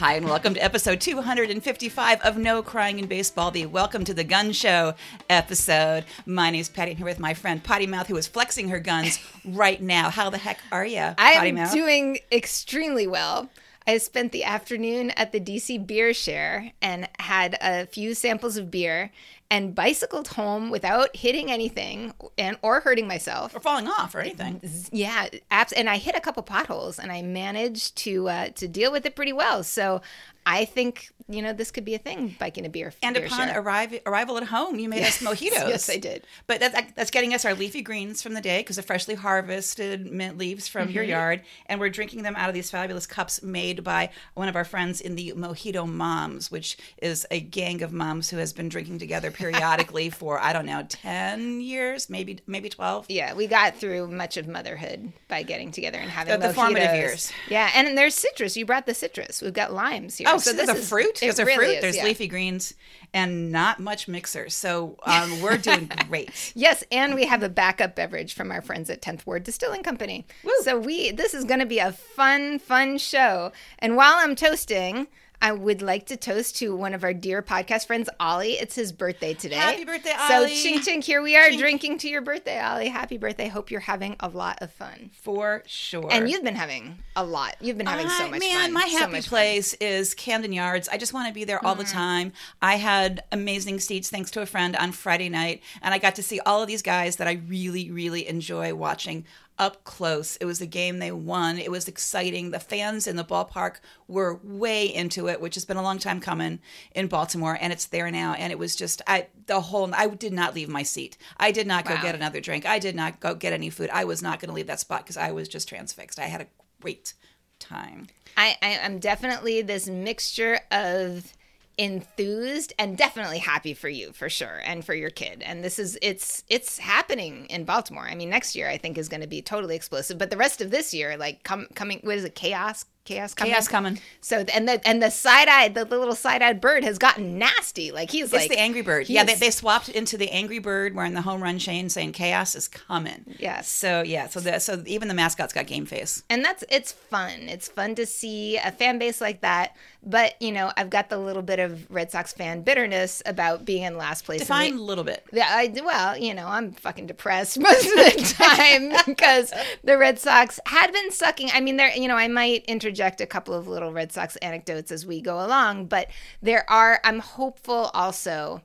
Hi, and welcome to episode 255 of No Crying in Baseball, the Welcome to the Gun Show episode. My name is Patty, and here with my friend Potty Mouth, who is flexing her guns right now. How the heck are you, I am doing extremely well. I spent the afternoon at the DC Beer Share and had a few samples of beer and bicycled home without hitting anything and or hurting myself. or falling off or anything. Yeah, apps and I hit a couple potholes and I managed to uh, to deal with it pretty well. So I think you know this could be a thing, biking a beer. And beer upon arrive, arrival at home, you made us mojitos. yes, I did. But that, that's getting us our leafy greens from the day because they're freshly harvested mint leaves from your Mm-hmm. yard. And we're drinking them out of these fabulous cups made by one of our friends in the Mojito Moms, which is a gang of moms who has been drinking together periodically for, I don't know, 10 years, maybe maybe 12. Yeah, we got through much of motherhood by getting together and having The- the formative years. Yeah, and there's citrus. You brought the citrus. We've got limes here. Oh, so, there's a fruit. It There's a really fruit. is, there's yeah. leafy greens, and not much mixer. So um, we're doing great. Yes, and we have a backup beverage from our friends at 10th Ward Distilling Company. So we this is going to be a fun fun show. And while I'm toasting, I would like to toast to one of our dear podcast friends, Ollie. It's his birthday today. Happy birthday, Ollie. So Ollie. ching ching, here we are Chink. drinking to your birthday, Ollie. Happy birthday. Hope you're having a lot of fun. For sure. And you've been having a lot. You've been having so I- much man, fun. Man, my so happy fun. place is Camden Yards. I just want to be there all the mm. time. I had amazing seats thanks to a friend on Friday night, and I got to see all of these guys that I really, really enjoy watching up close. It was a game they won. It was exciting. The fans in the ballpark were way into it, which has been a long time coming in Baltimore, and it's there now. And it was just I the whole I did not leave my seat. I did not go Wow. get another drink. I did not go get any food. I was not going to leave that spot because I was just transfixed. I had a great time. I, I am definitely this mixture of enthused and definitely happy for you for sure and for your kid. And this is it's it's happening in baltimore. I mean next year i think is going to be totally explosive but the rest of this year like come coming what is it chaos chaos coming Chaos coming. so and the and the side-eyed the little side-eyed bird has gotten nasty like he's It's like the Angry Bird. Yeah, they, they swapped into the Angry Bird wearing the home run chain saying chaos is coming. Yes. So yeah, so the, so even the mascot's got game face. and that's it's fun it's fun to see a fan base like that but you know i've got the little bit of red sox fan bitterness about being in last place Define a little bit. Yeah, I well, you know, I'm fucking depressed most of the time because the Red Sox had been sucking. I mean, there, you know, I might interject a couple of little Red Sox anecdotes as we go along, but there are. I'm hopeful also.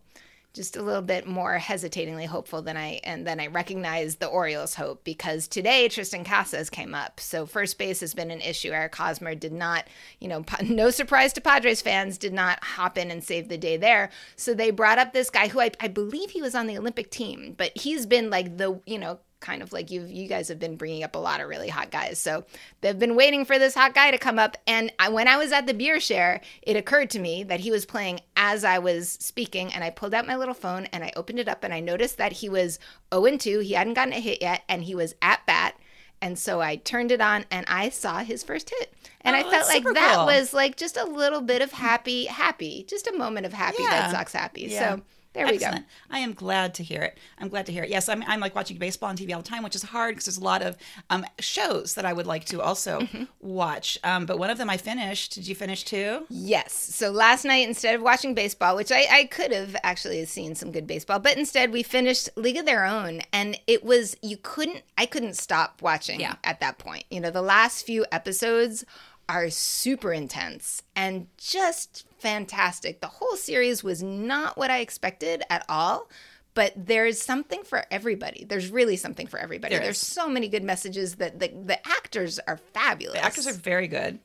Just a little bit more hesitatingly hopeful than I and then I recognize the Orioles' hope because today Triston Casas came up. So first base has been an issue. Eric Hosmer did not, you know, no surprise to Padres fans, did not hop in and save the day there. So they brought up this guy who I, I believe he was on the Olympic team, but he's been like the, you know, kind of like you you guys have been bringing up a lot of really hot guys. So they've been waiting for this hot guy to come up. And I, when I was at the beer share, it occurred to me that he was playing as I was speaking, and I pulled out my little phone and I opened it up and I noticed that he was 0 2. He hadn't gotten a hit yet, and he was at bat. And so I turned it on and I saw his first hit. And Oh, I felt like that cool. was like just a little bit of happy, happy, just a moment of happy Yeah. Red Sox happy. Yeah. So there we go. Excellent. I am glad to hear it. I'm glad to hear it. Yes, I'm, I'm like watching baseball on TV all the time, which is hard because there's a lot of um, shows that I would like to also Mm-hmm. watch. Um, but one of them I finished. Did you finish too? Yes. So last night, instead of watching baseball, which I, I could have actually seen some good baseball, but instead we finished League of Their Own. And it was, you couldn't, I couldn't stop watching Yeah. at that point. You know, the last few episodes are super intense and just fantastic. The whole series was not what I expected at all. But there's something for everybody. There's really something for everybody. There there's is. so many good messages that the, the actors are fabulous. The actors are very good.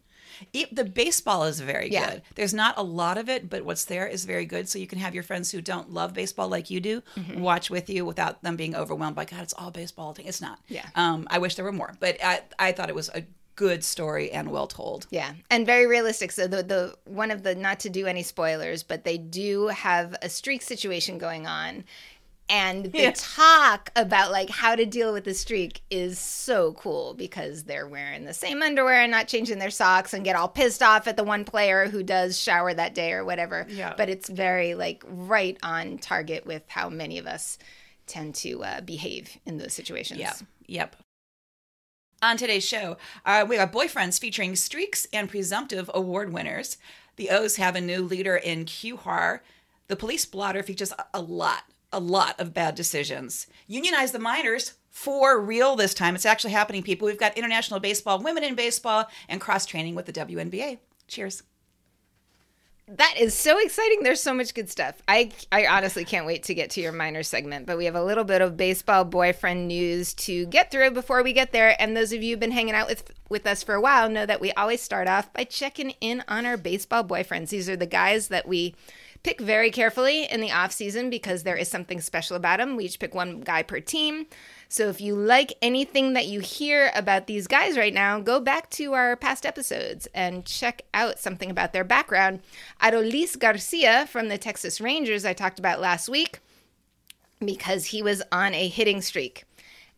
E- The baseball is very Yeah. good. There's not a lot of it, but what's there is very good. So you can have your friends who don't love baseball like you do Mm-hmm. watch with you without them being overwhelmed by God. It's all baseball. It's not. Yeah. Um, I wish there were more, but I I thought it was a good story and well told. Yeah, and very realistic. So the the one of the not to do any spoilers, but they do have a streak situation going on. And the Yeah. talk about like how to deal with the streak is so cool because they're wearing the same underwear and not changing their socks and get all pissed off at the one player who does shower that day or whatever. Yeah. But it's very like right on target with how many of us tend to uh, behave in those situations. Yep. Yep. On today's show, uh, we have boyfriends featuring streaks and presumptive award winners. the O's have a new leader in QHAR. The police blotter features a- lot, a lot of bad decisions. Unionize the miners for real this time. It's actually happening, people. We've got international baseball, women in baseball, and cross training with the WNBA. Cheers. That is so exciting. There's so much good stuff. I I honestly can't wait to get to your minor segment, but we have a little bit of baseball boyfriend news to get through before we get there. And those of you who've been hanging out with with us for a while know that we always start off by checking in on our baseball boyfriends. These are the guys that we pick very carefully in the off season because there is something special about them. We each pick one guy per team. So if you like anything that you hear about these guys right now, go back to our past episodes and check out something about their background. Adolis Garcia from the Texas Rangers, I talked about last week because he was on a hitting streak.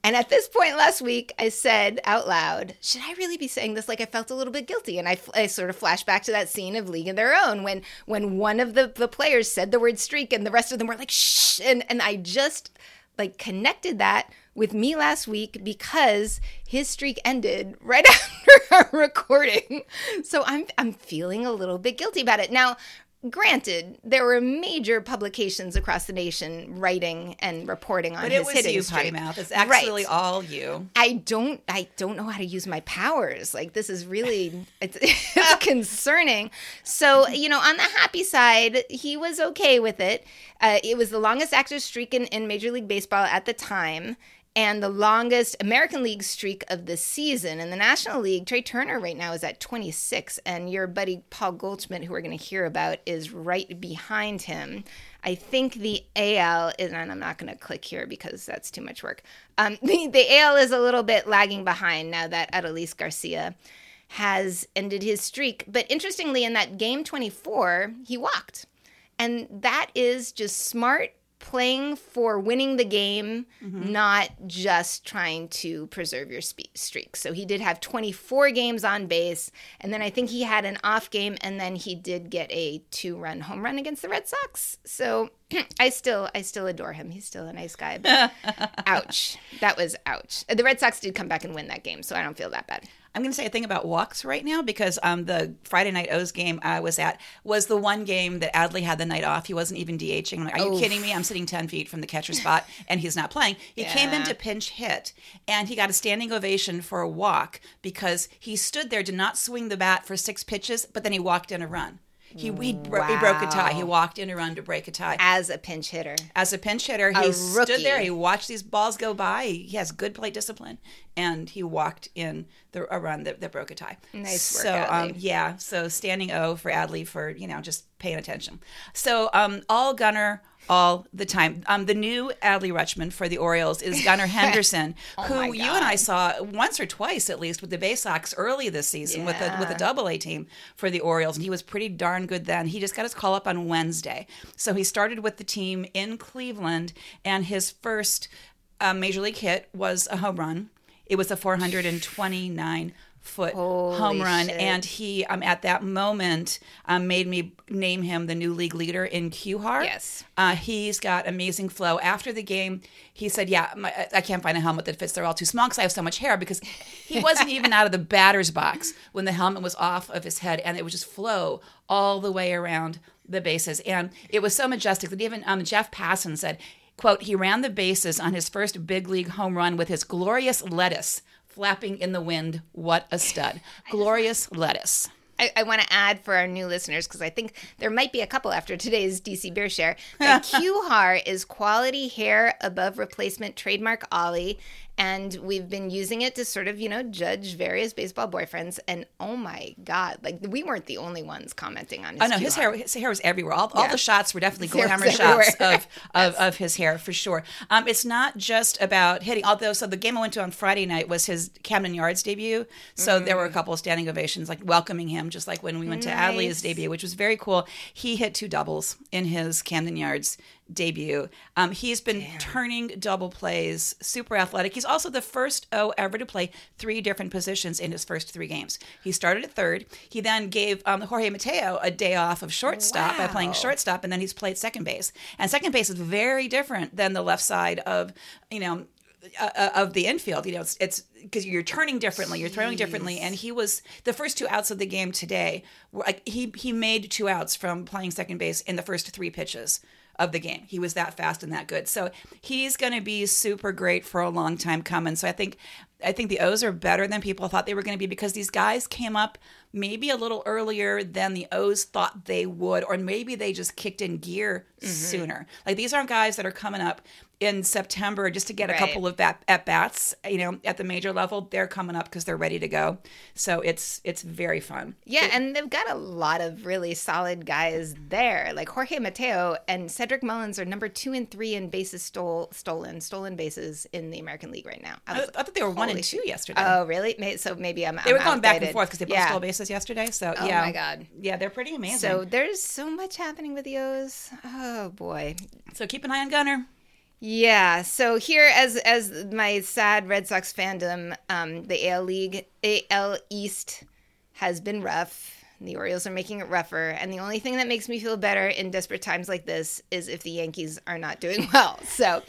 And at this point last week, I said out loud, should I really be saying this? Like I felt a little bit guilty. And I, I sort of flashed back to that scene of League of Their Own when when one of the, the players said the word streak and the rest of them were like, shh. And, and I just like connected that with me last week because his streak ended right after our recording. So I'm I'm feeling a little bit guilty about it. Now, granted, there were major publications across the nation writing and reporting on But his it was hitting you, streak. Potty Mouth. It's actually Right. all you. I don't I don't know how to use my powers. Like this is really it's, it's concerning. So, you know, on the happy side, he was okay with it. Uh, it was the longest active streak in, in Major League Baseball at the time. And the longest American League streak of the season. In the National League, Trea Turner right now is at 26. And your buddy Paul Goldschmidt, who we're going to hear about, is right behind him. I think the AL is, and I'm not going to click here because that's too much work. Um, the, the AL is a little bit lagging behind now that Adolis Garcia has ended his streak. But interestingly, in that game 24, he walked. And that is just smart playing for winning the game, mm-hmm. not just trying to preserve your spe- streak. So he did have 24 games on base, and then I think he had an off game, and then he did get a two-run home run against the Red Sox. So I still, I still adore him. He's still a nice guy. But ouch, that was ouch. The Red Sox did come back and win that game, so I don't feel that bad. I'm going to say a thing about walks right now because um, the Friday night O's game I was at was the one game that Adley had the night off. He wasn't even DHing. I'm like, are you kidding me? I'm sitting 10 feet from the catcher spot and he's not playing. He came in to pinch hit and he got a standing ovation for a walk because he stood there, did not swing the bat for six pitches, but then he walked in a run. He, he, bro- he broke a tie. He walked in a run to break a tie. As a pinch hitter, As a pinch hitter, he A stood there. He watched these balls go by. He has good plate discipline, and he walked in the a run that, that broke a tie. Nice work, So um, Adley. yeah, so standing O for Adley for you know just paying attention. So um, all Gunnar all the time. Um, the new Adley Rutschman for the Orioles is Gunnar Henderson, who Oh my you and I saw once or twice at least with the Bay Sox early this season with a with a double A team for the Orioles, and he was pretty darn good then. He just got his call up on Wednesday, so he started with the team in Cleveland, and his first uh, major league hit was a home run. It was a 429 foot Holy home run, shit. and he um, at that moment um, made me name him the new league leader in QHAR. Yes. Uh, he's got amazing flow. After the game, he said, "Yeah, my, I can't find a helmet that fits. They're all too small because I have so much hair." Because he wasn't even out of the batter's box when the helmet was off of his head, and it would just flow all the way around the bases. And it was so majestic that even um, Jeff Passan said, "quote He ran the bases on his first big league home run with his glorious lettuce." Flapping in the wind, what a stud! Glorious lettuce. I, I want to add for our new listeners because I think there might be a couple after today's DC Beer Share. That QHAR is quality hair above replacement trademark Ollie, and we've been using it to sort of you know judge various baseball boyfriends. And oh my god, like we weren't the only ones commenting on his. Oh no, his hair his hair was everywhere. All, all Yeah. the shots were definitely glamour shots of, of, of his hair for sure. Um, it's not just about hitting. Although, so the game I went to on Friday night was his Camden Yards debut. So there were a couple of standing ovations, like welcoming him, just like when we went to Adley's debut, which was very cool. He hit two doubles in his Camden Yards debut. Um, he's been turning double plays, super athletic. He's also the first O ever to play three different positions in his first three games. He started at third. He then gave um, Jorge Mateo a day off of shortstop by playing shortstop, and then he's played second base. And second base is very different than the left side of, you know, uh, of the infield. You know, it's it's because you're turning differently, you're throwing differently, and he was the first two outs of the game today. Were, like he he made two outs from playing second base in the first three pitches of the game. He was that fast and that good. So he's going to be super great for a long time coming. So I think I think the O's are better than people thought they were going to be because these guys came up maybe a little earlier than the O's thought they would, or maybe they just kicked in gear mm-hmm. sooner. Like these aren't guys that are coming up in September just to get a couple of bat, at bats, you know, at the major level. They're coming up because they're ready to go. So it's it's very fun. Yeah, it, and they've got a lot of really solid guys there. Like Jorge Mateo and Cedric Mullins are number two and three in bases stole, stolen stolen bases in the American League right now. I, was, I, I thought they were one and two yesterday. Oh, really? So maybe I'm. They I'm were going outdated. back and forth because they both yeah. stole bases yesterday. So oh yeah. Oh my god. Yeah, they're pretty amazing. So there's so much happening with the O's. Oh boy. So keep an eye on Gunnar. Yeah. So here, as as my sad Red Sox fandom, um, the AL League, AL East has been rough. The Orioles are making it rougher, and the only thing that makes me feel better in desperate times like this is if the Yankees are not doing well. So.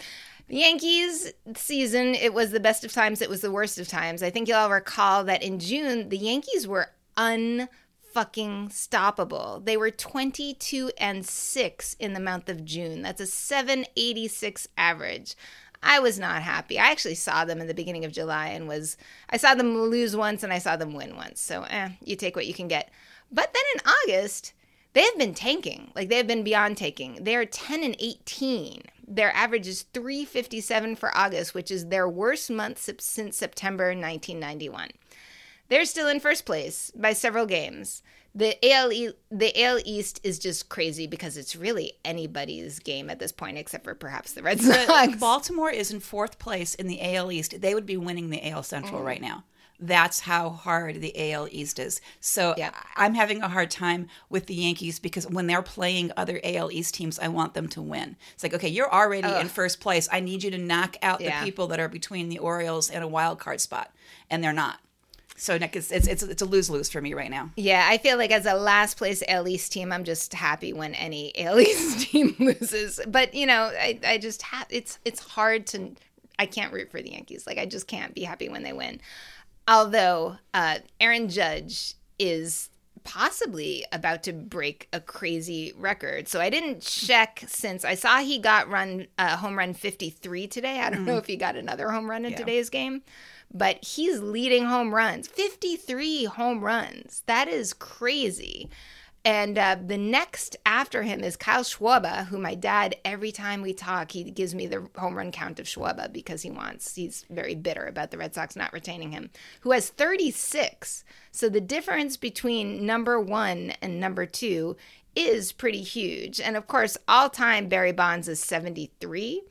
The Yankees season, it was the best of times, it was the worst of times. I think you'll all recall that in June, the Yankees were un fucking stoppable. They were 22 and 6 in the month of June. That's a 786 average. I was not happy. I actually saw them in the beginning of July and was I saw them lose once and I saw them win once. So, eh, you take what you can get. But then in August, they have been tanking. Like they have been beyond tanking. They're 10 and 18. Their average is 357 for August, which is their worst month since September 1991. They're still in first place by several games. The AL the AL East is just crazy because it's really anybody's game at this point, except for perhaps the Red Sox. Baltimore is in fourth place in the AL East. They would be winning the AL Central mm. right now. That's how hard the AL East is. So yeah. I'm having a hard time with the Yankees because when they're playing other AL East teams, I want them to win. It's like, okay, you're already Ugh. in first place. I need you to knock out yeah. the people that are between the Orioles and a wild card spot, and they're not. So Nick, it's it's it's, a lose lose for me right now. Yeah, I feel like as a last place AL East team, I'm just happy when any AL East team loses. But you know, I I just have it's it's hard to I can't root for the Yankees. Like I just can't be happy when they win. Although uh, Aaron Judge is possibly about to break a crazy record. So I didn't check since I saw he got run uh, home run 53 today. I don't mm. know if he got another home run in yeah. today's game but he's leading home runs 53 home runs. That is crazy. And uh, the next after him is Kyle Schwarber, who my dad, every time we talk, he gives me the home run count of Schwarber because he wants, he's very bitter about the Red Sox not retaining him, who has 36. So the difference between number one and number two is pretty huge. And of course, all time Barry Bonds is 73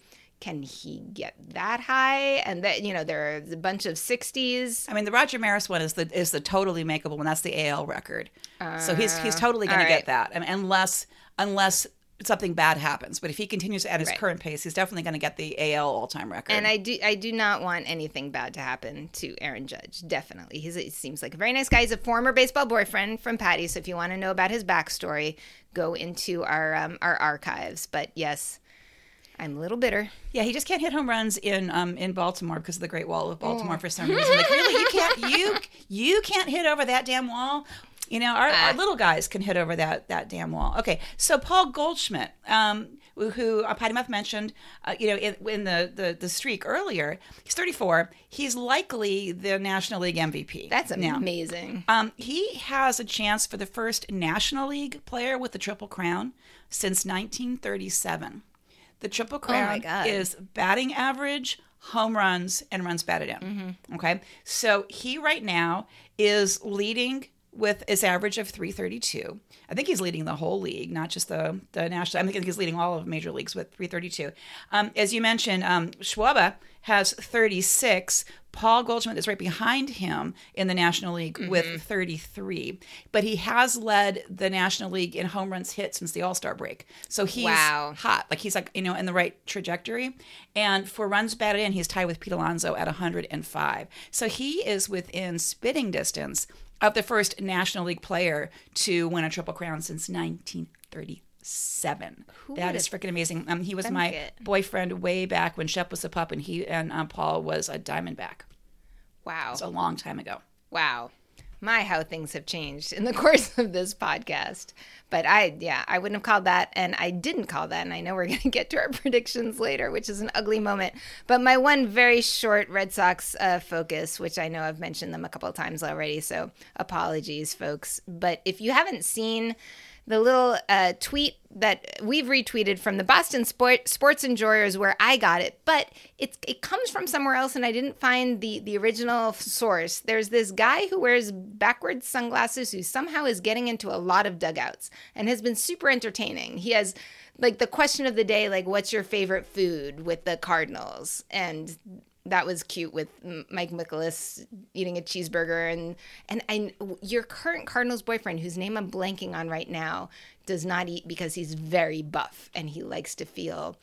can he get that high? And that you know there are a bunch of sixties. I mean, the Roger Maris one is the is the totally makeable one. That's the AL record. Uh, so he's he's totally going right. to get that, I mean, unless unless something bad happens. But if he continues at his right. current pace, he's definitely going to get the AL all time record. And I do I do not want anything bad to happen to Aaron Judge. Definitely, he's he seems like a very nice guy. He's a former baseball boyfriend from Patty. So if you want to know about his backstory, go into our um, our archives. But yes I'm a little bitter. Yeah, he just can't hit home runs in um in Baltimore because of the Great Wall of Baltimore for some reason. Like really, you can't you you can't hit over that damn wall. You know, our, our, ah. little guys can hit over that that damn wall. Okay, so Paul Goldschmidt, um, who uh, Patty Muff mentioned, uh, you know, in, in, the, the the streak earlier, he's 34. He's likely the National League MVP. That's amazing. Now, um, he has a chance for the first National League player with the Triple Crown since 1937. The Triple oh Crown oh is batting average, home runs, and runs batted in. Mm-hmm. Okay. So he right now is leading with his average of 332. I think he's leading the whole league, not just the the national. I think he's leading all of major leagues with 332. Um, as you mentioned, um, Schwarber has 36. Paul Goldschmidt is right behind him in the National League mm-hmm. with 33. But he has led the National League in home runs hit since the All Star break. So he's wow. hot. Like he's like, you know, in the right trajectory. And for runs batted in, he's tied with Pete Alonso at 105. So he is within spitting distance of the first National League player to win a Triple Crown since 1937. seven. Who that freaking amazing. Um, he was my it? boyfriend way back when Shep was a pup, and he and um, Paul was a Diamondback. Wow. It's a long time ago. Wow. My, how things have changed in the course of this podcast. But I, yeah, I wouldn't have called that. And I didn't call that. And I know we're going to get to our predictions later, which is an ugly moment. But my one very short Red Sox uh, focus, which I know I've mentioned them a couple times already. So apologies, folks. But if you haven't seen the little uh, tweet that we've retweeted from the Boston Sport, Sports Enjoyers where I got it, but it it comes from somewhere else, and I didn't find the the original source. There's this guy who wears backwards sunglasses who somehow is getting into a lot of dugouts and has been super entertaining. He has like the question of the day, like what's your favorite food with the Cardinals, and that was cute with Mike Nicholas eating a cheeseburger and and I, your current Cardinals boyfriend, whose name I'm blanking on right now, does not eat because he's very buff and he likes to feel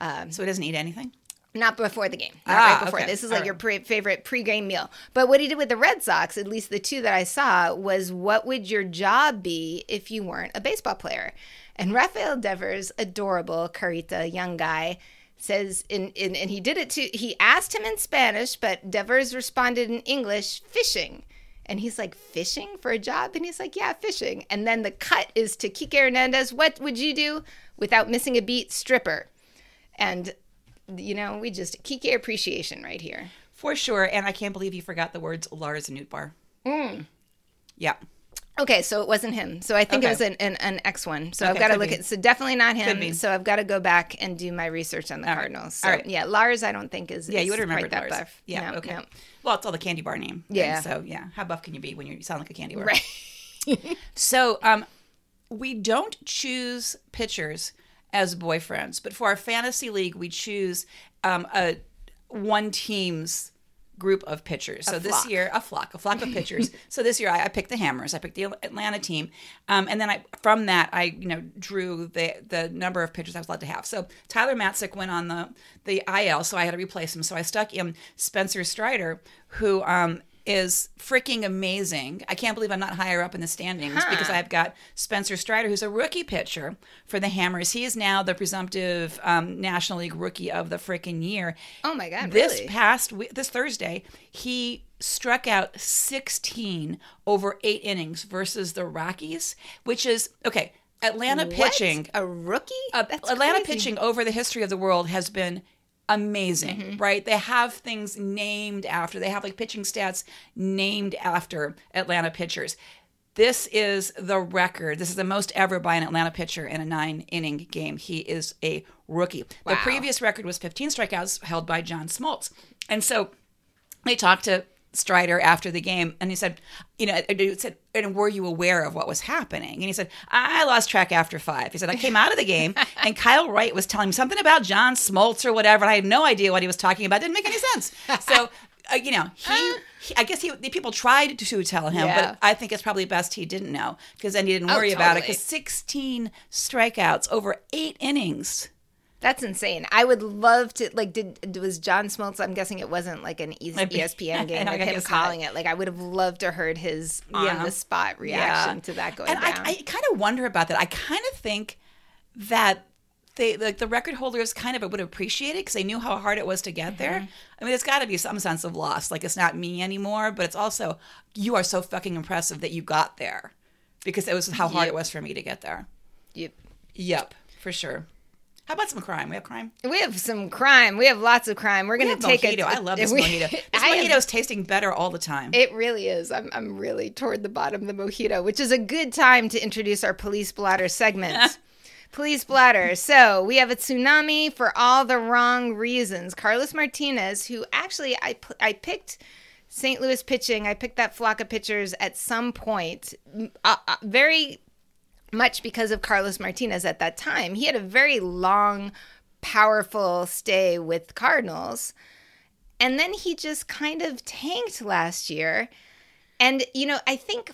So he doesn't eat anything. not before the game. Not Ah, right before. okay. This is like right. your pre- favorite pre-game meal. But what he did with the Red Sox, at least the two that I saw, was what would your job be if you weren't a baseball player? And Rafael Devers, adorable Carita young guy, says in, in and he did it to he asked him in Spanish, but Devers responded in English, fishing. And he's like, fishing for a job? And he's like, yeah, fishing. And then the cut is to Kike Hernandez. What would you do without missing a beat? Stripper. And you know, we just Kike appreciation right here. For sure. And I can't believe you forgot the words Lars Nootbaar. Mm. Yeah. Okay, so it wasn't him. So I think it was an, an, an X one. So I've got to look be. at. So definitely not him. So I've got to go back and do my research on the All. Cardinals. So All right. yeah, Lars, I don't think is Yeah, is you would remembered that Lars. buff. Yeah. No, okay. no. Well, it's all the candy bar name. thing, Yeah. So yeah, how buff can you be when you sound like a candy bar? Right. So um, we don't choose pitchers as boyfriends, but for our fantasy league, we choose um, a one team's group of pitchers. So this flock. year, a flock, a flock of pitchers. so this year, I, I picked the Hammers. I picked the Atlanta team, um, and then I from that I you know drew the the number of pitchers I was allowed to have. So Tyler Matzek went on the the IL, so I had to replace him. So I stuck in Spencer Strider, who um, is freaking amazing. I can't believe I'm not higher up in the standings because I've got Spencer Strider, who's a rookie pitcher for the Hammers. He is now the presumptive um, National League Rookie of the freaking year. Oh my god, This really? past this Thursday, he struck out 16 over eight innings versus the Rockies, which is okay. Atlanta What? pitching, a rookie? uh, Atlanta crazy. pitching over the history of the world has been amazing, Mm-hmm. right? They have things named after. They have like pitching stats named after Atlanta pitchers. This is the record. This is the most ever by an Atlanta pitcher in a nine inning game. He is a rookie. The previous record was 15 strikeouts held by John Smoltz. And so they talked to Strider after the game, and he said, "You know, it said, and were you aware of what was happening?" And he said, "I lost track after five. He said, "I came out of the game, and Kyle Wright was telling me something about John Smoltz or whatever, and I had no idea what he was talking about. It didn't make any sense." So. Uh, you know, he, he. I guess he. The people tried to tell him, Yeah. but I think it's probably best he didn't know because then he didn't Oh, worry about it. Because sixteen strikeouts over eight innings. That's insane. I would love to like. Did was John Smoltz? I'm guessing it wasn't like an E-. ESPN game with him guess not. calling it. Like I would have loved to heard his on Yeah. the spot reaction to that going and down. I, I kind of wonder about that. I kind of think that they like the record holders kind of would appreciate it because they knew how hard it was to get Mm-hmm. there. I mean, it's got to be some sense of loss. Like it's not me anymore, but it's also you are so fucking impressive that you got there because it was how hard Yep. it was for me to get there. You- Yep, for sure. How about some crime? We have crime. we have some crime. We have lots of crime. We're We going to take mojito. a. I love this we- mojito. This have- mojito is tasting better all the time. It really is. I'm, I'm really toward the bottom of the mojito, which is a good time to introduce our police blotter segment. police blotter. So we have a tsunami for all the wrong reasons. Carlos Martinez, who actually I I picked St. Louis pitching. I picked that flock of pitchers at some point, uh, uh, very much because of Carlos Martinez at that time. He had a very long, powerful stay with Cardinals. And then he just kind of tanked last year. And, you know, I think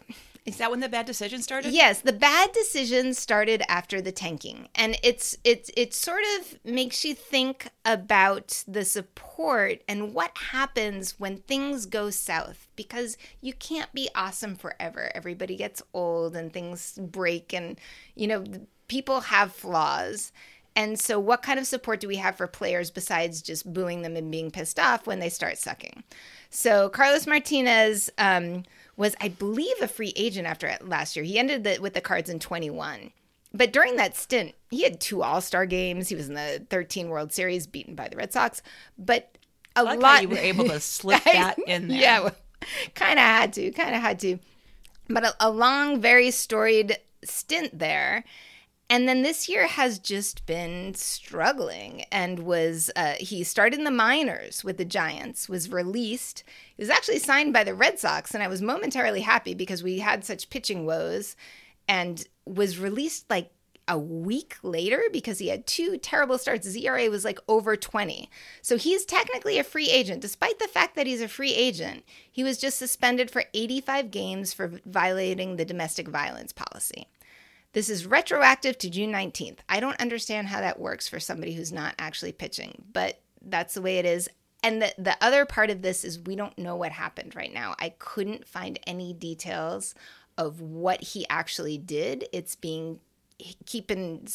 Is that when the bad decision started? Yes, the bad decisions started after the tanking, and it's it's it sort of makes you think about the support and what happens when things go south because you can't be awesome forever. Everybody gets old and things break, and you know people have flaws. And so, what kind of support do we have for players besides just booing them and being pissed off when they start sucking? So, Carlos Martinez. Um, was, I believe, a free agent after last year. He ended the, with the Cards in 21. But during that stint, he had two All Star games. He was in the 13 World Series, beaten by the Red Sox. But a like lot. you were able to slip that in there. Yeah, well, kind of had to, kind of had to. But a, a long, very storied stint there. And then this year has just been struggling and was, uh, he started in the minors with the Giants, was released. He was actually signed by the Red Sox, and I was momentarily happy because we had such pitching woes and was released like a week later because he had two terrible starts. ERA was like over 20. So he's technically a free agent. Despite the fact that he's a free agent, he was just suspended for 85 games for violating the domestic violence policy. This is retroactive to June 19th. I don't understand how that works for somebody who's not actually pitching, but that's the way it is. And the, the other part of this is we don't know what happened right now. I couldn't find any details of what he actually did. It's being keeping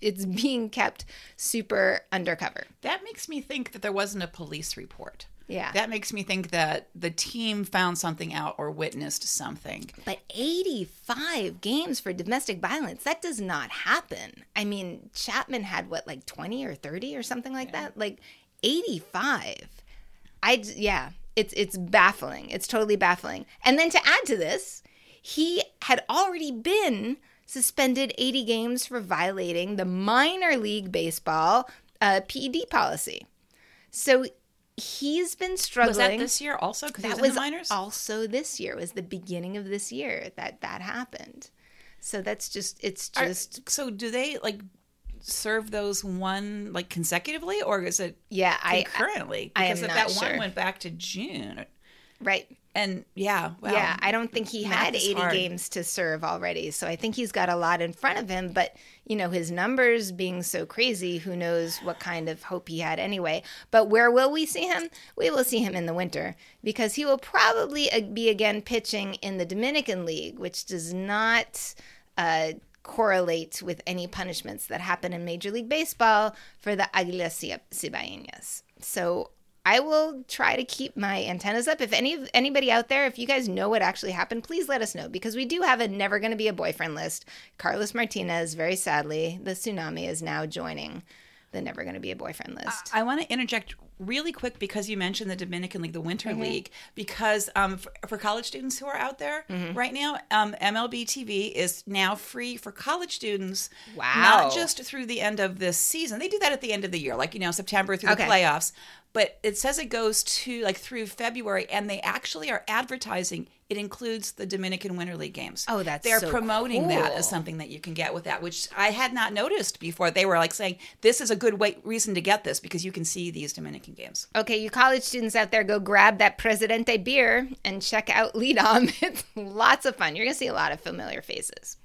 it's being kept super undercover. That makes me think that there wasn't a police report. Yeah. That makes me think that the team found something out or witnessed something. But 85 games for domestic violence, that does not happen. I mean, Chapman had what, like 20 or 30 or something like yeah. that? Like 85. I, yeah, it's, it's baffling. It's totally baffling. And then to add to this, he had already been suspended 80 games for violating the minor league baseball uh, PED policy. So he's been struggling. Was that this year also? Because that was, minors. Also, this year it was the beginning of this year that that happened. So that's just it's just. Are, so do they like serve those one like consecutively, or is it? Yeah, I currently because I if that sure. one went back to June, right? And yeah, yeah, I don't think he had 80 hard. games to serve already. So I think he's got a lot in front of him. But, you know, his numbers being so crazy, who knows what kind of hope he had anyway. But where will we see him? We will see him in the winter because he will probably uh, be again pitching in the Dominican League, which does not. Uh, correlate with any punishments that happen in Major League Baseball for the Aguilas Cibaeñas. So I will try to keep my antennas up. If any anybody out there, if you guys know what actually happened, please let us know because we do have a never going to be a boyfriend list. Carlos Martinez, very sadly, the tsunami is now joining the never going to be a boyfriend list. I, I want to interject really quick because you mentioned the Dominican League, the Winter mm-hmm. League, because um, for, for, college students who are out there mm-hmm. right now, um, MLB TV is now free for college students. Wow. Not just through the end of this season. They do that at the end of the year, like, you know, September through okay. the playoffs but it says it goes to like through February, and they actually are advertising. It includes the Dominican Winter League games. Oh, that's they're so promoting cool. that as something that you can get with that, which I had not noticed before. They were like saying this is a good way reason to get this because you can see these Dominican games. Okay, you college students out there, go grab that Presidente beer and check out LIDOM. It's lots of fun. You're gonna see a lot of familiar faces.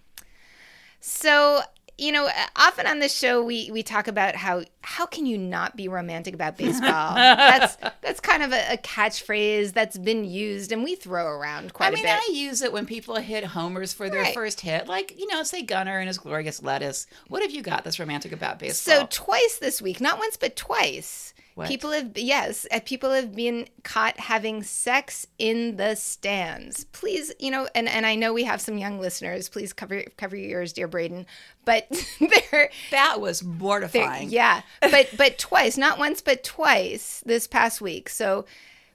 So you know, often on this show we we talk about how how can you not be romantic about baseball? that's that's kind of a, a, catchphrase that's been used and we throw around quite I mean, a bit. I mean, I use it when people hit homers for their right. first hit, like you know, say Gunnar and his glorious lettuce. What have you got that's romantic about baseball? So twice this week, not once but twice. What? People have yes, uh, people have been caught having sex in the stands. Please, you know, and and I know we have some young listeners. Please cover cover your ears, dear Braden. But there, that was mortifying. Yeah, but but twice, not once, but twice this past week. So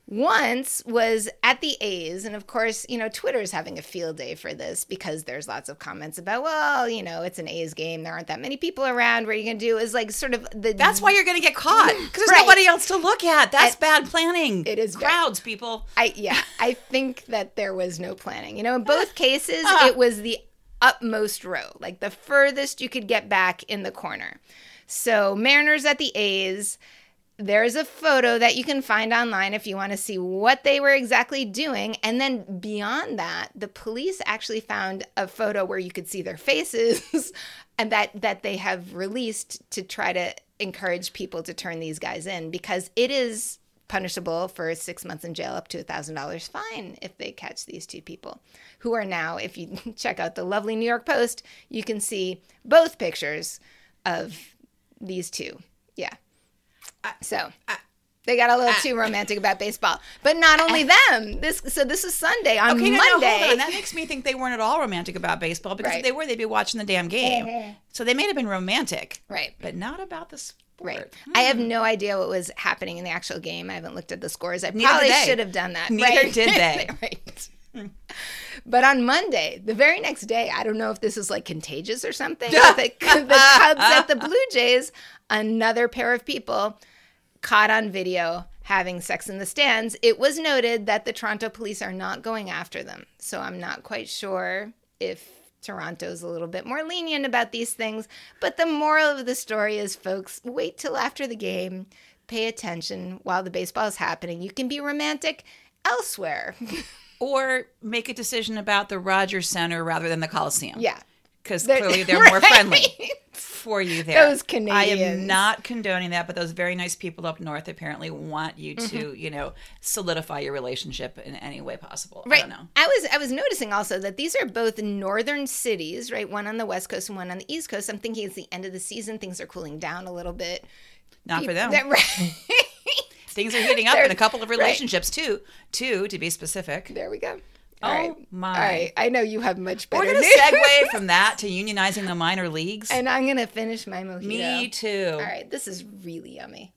once was at the A's, and of course, you know, Twitter's having a field day for this because there's lots of comments about, well, you know, it's an A's game. There aren't that many people around. What are you going to do? Is like sort of the. That's why you're going to get caught because there's right. nobody else to look at. That's bad planning. It is crowds, bad. people. I yeah, I think that there was no planning. You know, in both cases, uh. it was the upmost row, like the furthest you could get back in the corner. So Mariners at the A's there's a photo that you can find online if you want to see what they were exactly doing. And then beyond that, the police actually found a photo where you could see their faces and that that they have released to try to encourage people to turn these guys in because it is punishable for six months in jail up to a thousand dollars fine if they catch these two people who are now if you check out the lovely new york post you can see both pictures of these two yeah so they got a little too romantic about baseball, but not only them. This so this is Sunday on Okay, no, Monday. no, hold on. That makes me think they weren't at all romantic about baseball because Right. if they were, they'd be watching the damn game. So they may have been romantic, right, but not about the sport. right. Hmm. I have no idea what was happening in the actual game. I haven't looked at the scores. I Neither probably should have done that. Neither right? did they. right. But on Monday, the very next day, I don't know if this is like contagious or something. the, the Cubs at the Blue Jays, another pair of people caught on video having sex in the stands. It was noted that the Toronto police are not going after them. So I'm not quite sure if Toronto's a little bit more lenient about these things. But the moral of the story is, folks, wait till after the game. Pay attention while the baseball is happening. You can be romantic elsewhere. Or make a decision about the Rogers Center rather than the Coliseum. yeah. because clearly they're more friendly for you there. Those I am not condoning that, but those very nice people up north apparently want you to, Mm-hmm. you know, solidify your relationship in any way possible. I Right. don't know. I was I was noticing also that these are both northern cities, right? One on the west coast and one on the east coast. I'm thinking it's the end of the season. Things are cooling down a little bit. Not for them. That- right. Things are heating up in a couple of right. relationships too. Two, to be specific. there we go. Oh, All right. Oh my. All right. I know you have much better We're going to segue from that to unionizing the minor leagues. and I'm gonna finish my mojito. Me too. All right. This is really yummy.